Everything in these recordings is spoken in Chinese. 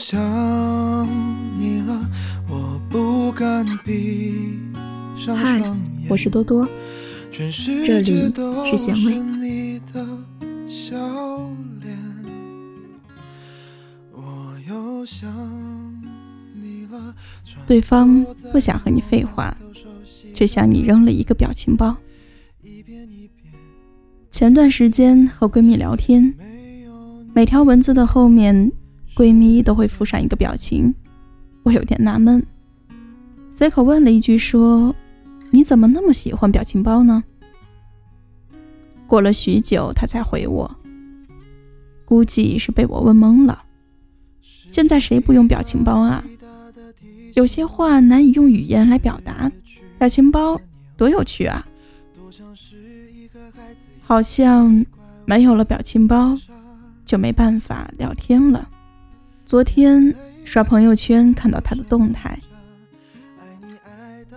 想你了，我不敢闭上嗨双眼。我是多多，这里是咸味你的笑脸，我又想你了。对方不想和你废话，却向你扔了一个表情包。前段时间和闺蜜聊天，每条文字的后面，闺蜜都会附上一个表情。我有点纳闷，随口问了一句说：“你怎么那么喜欢表情包呢？”过了许久，她才回我，估计是被我问懵了。现在谁不用表情包啊？有些话难以用语言来表达，表情包多有趣啊！好像没有了表情包，就没办法聊天了。昨天刷朋友圈看到他的动态，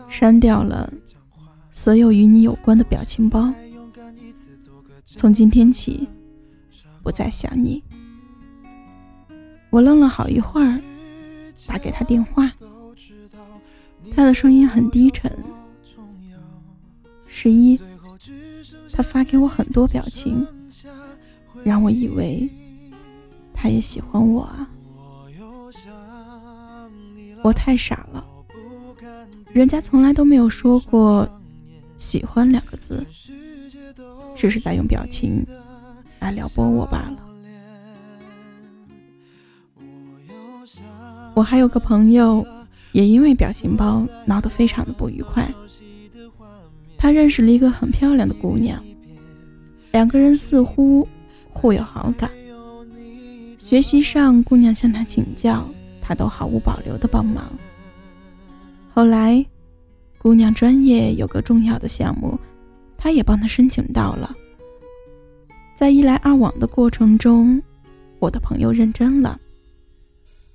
删掉了所有与你有关的表情包。从今天起，不再想你。我愣了好一会儿，打给他电话，他的声音很低沉。十一，他发给我很多表情，让我以为他也喜欢我啊。我太傻了，人家从来都没有说过“喜欢”两个字，只是在用表情来撩拨我罢了。我还有个朋友，也因为表情包闹得非常的不愉快。他认识了一个很漂亮的姑娘，两个人似乎互有好感。学习上，姑娘向他请教，他都毫无保留的帮忙。后来，姑娘专业有个重要的项目，他也帮她申请到了。在一来二往的过程中，我的朋友认真了。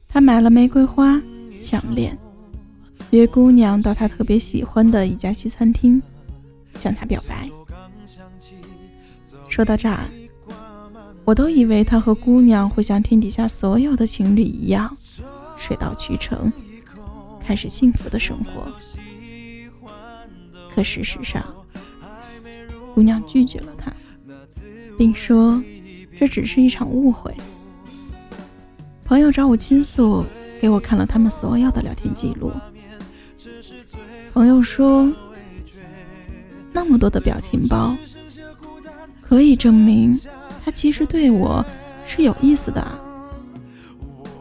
他买了玫瑰花、项链，约姑娘到他特别喜欢的一家西餐厅，向她表白。说到这儿，我都以为他和姑娘会像天底下所有的情侣一样，水到渠成，开始幸福的生活。可事实上，姑娘拒绝了他，并说这只是一场误会。朋友找我倾诉，给我看了他们所有的聊天记录。朋友说，那么多的表情包，可以证明他其实对我是有意思的啊。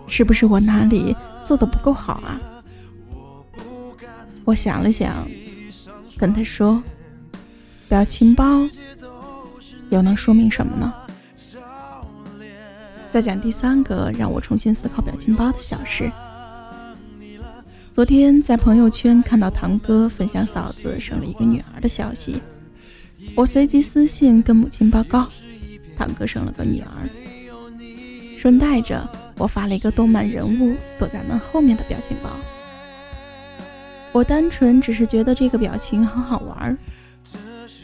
是不是我哪里做的不够好啊？我想了想，跟他说，表情包又能说明什么呢？再讲第三个让我重新思考表情包的小事。昨天在朋友圈看到堂哥分享嫂子生了一个女儿的消息，我随即私信跟母亲报告，堂哥生了个女儿。顺带着我发了一个动漫人物躲在门后面的表情包。我单纯只是觉得这个表情很好玩，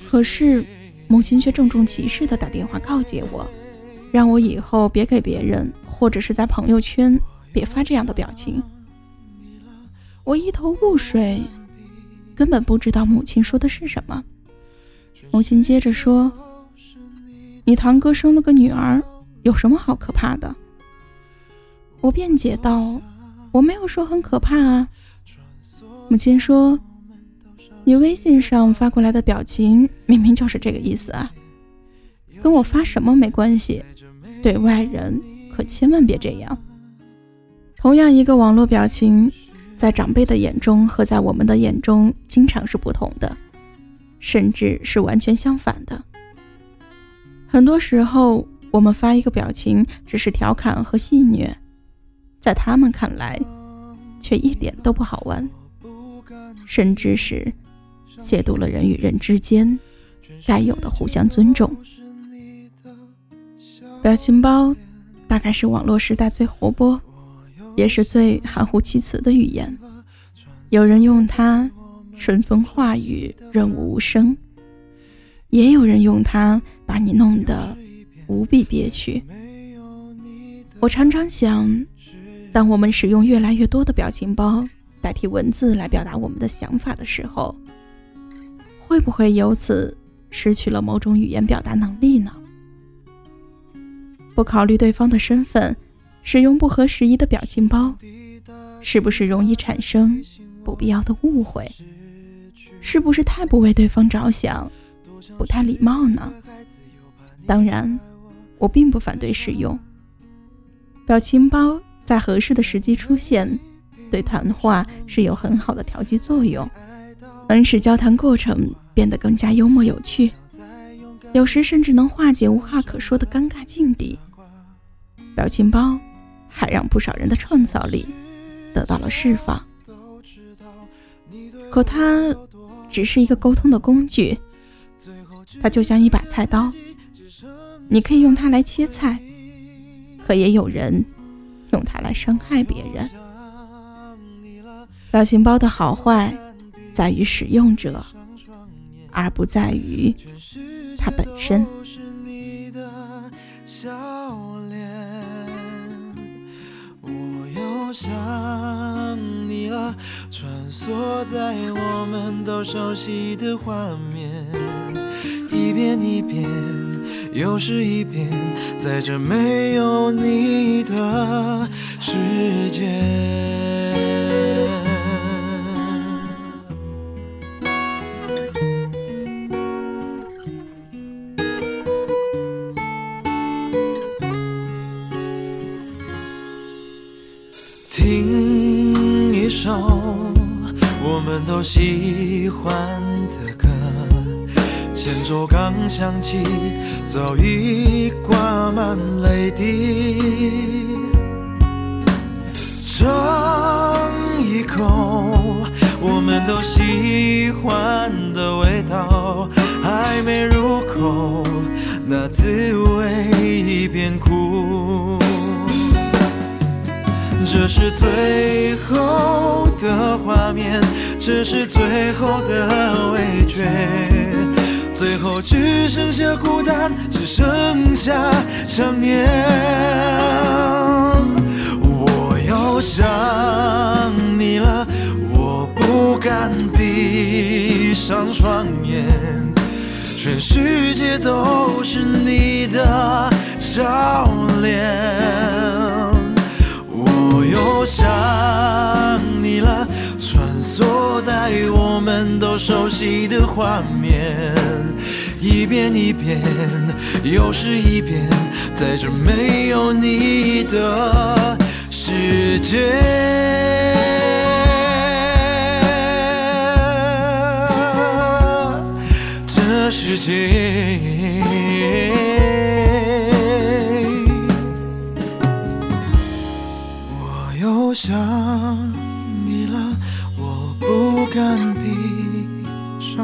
可是母亲却郑重其事地打电话告诫我。让我以后别给别人，或者是在朋友圈别发这样的表情。我一头雾水，根本不知道母亲说的是什么。母亲接着说：“你堂哥生了个女儿，有什么好可怕的？”我辩解道：“我没有说很可怕啊。”母亲说：“你微信上发过来的表情明明就是这个意思啊，跟我发什么没关系。”对外人可千万别这样。同样一个网络表情，在长辈的眼中和在我们的眼中经常是不同的，甚至是完全相反的。很多时候，我们发一个表情只是调侃和戏谑，在他们看来，却一点都不好玩，甚至是亵渎了人与人之间该有的互相尊重。表情包大概是网络时代最活泼，也是最含糊其辞的语言。有人用它春风化雨，润物无声；也有人用它把你弄得无比憋屈。我常常想，当我们使用越来越多的表情包代替文字来表达我们的想法的时候，会不会由此失去了某种语言表达能力呢？不考虑对方的身份，使用不合时宜的表情包，是不是容易产生不必要的误会？是不是太不为对方着想，不太礼貌呢？当然，我并不反对使用表情包。在合适的时机出现，对谈话是有很好的调剂作用，能使交谈过程变得更加幽默有趣，有时甚至能化解无话可说的尴尬境地。表情包还让不少人的创造力得到了释放，可它只是一个沟通的工具，它就像一把菜刀，你可以用它来切菜，可也有人。用它来伤害别人。表情包的好坏在于使用者，而不在于它本身。我又想你了，穿梭在我们都熟悉的画面，一遍一遍。又是一遍，在这没有你的世界。听一首我们都喜。前奏刚响起，早已挂满泪滴。尝一口我们都喜欢的味道，还没入口，那滋味已变苦。这是最后的画面，这是最后的味觉。最后只剩下孤单，只剩下想念。我又想你了，我不敢闭上双眼，全世界都是你的笑脸。熟悉的画面。一遍一遍，又是一遍，在这没有你的世界，这世界，我又想你了，我不敢闭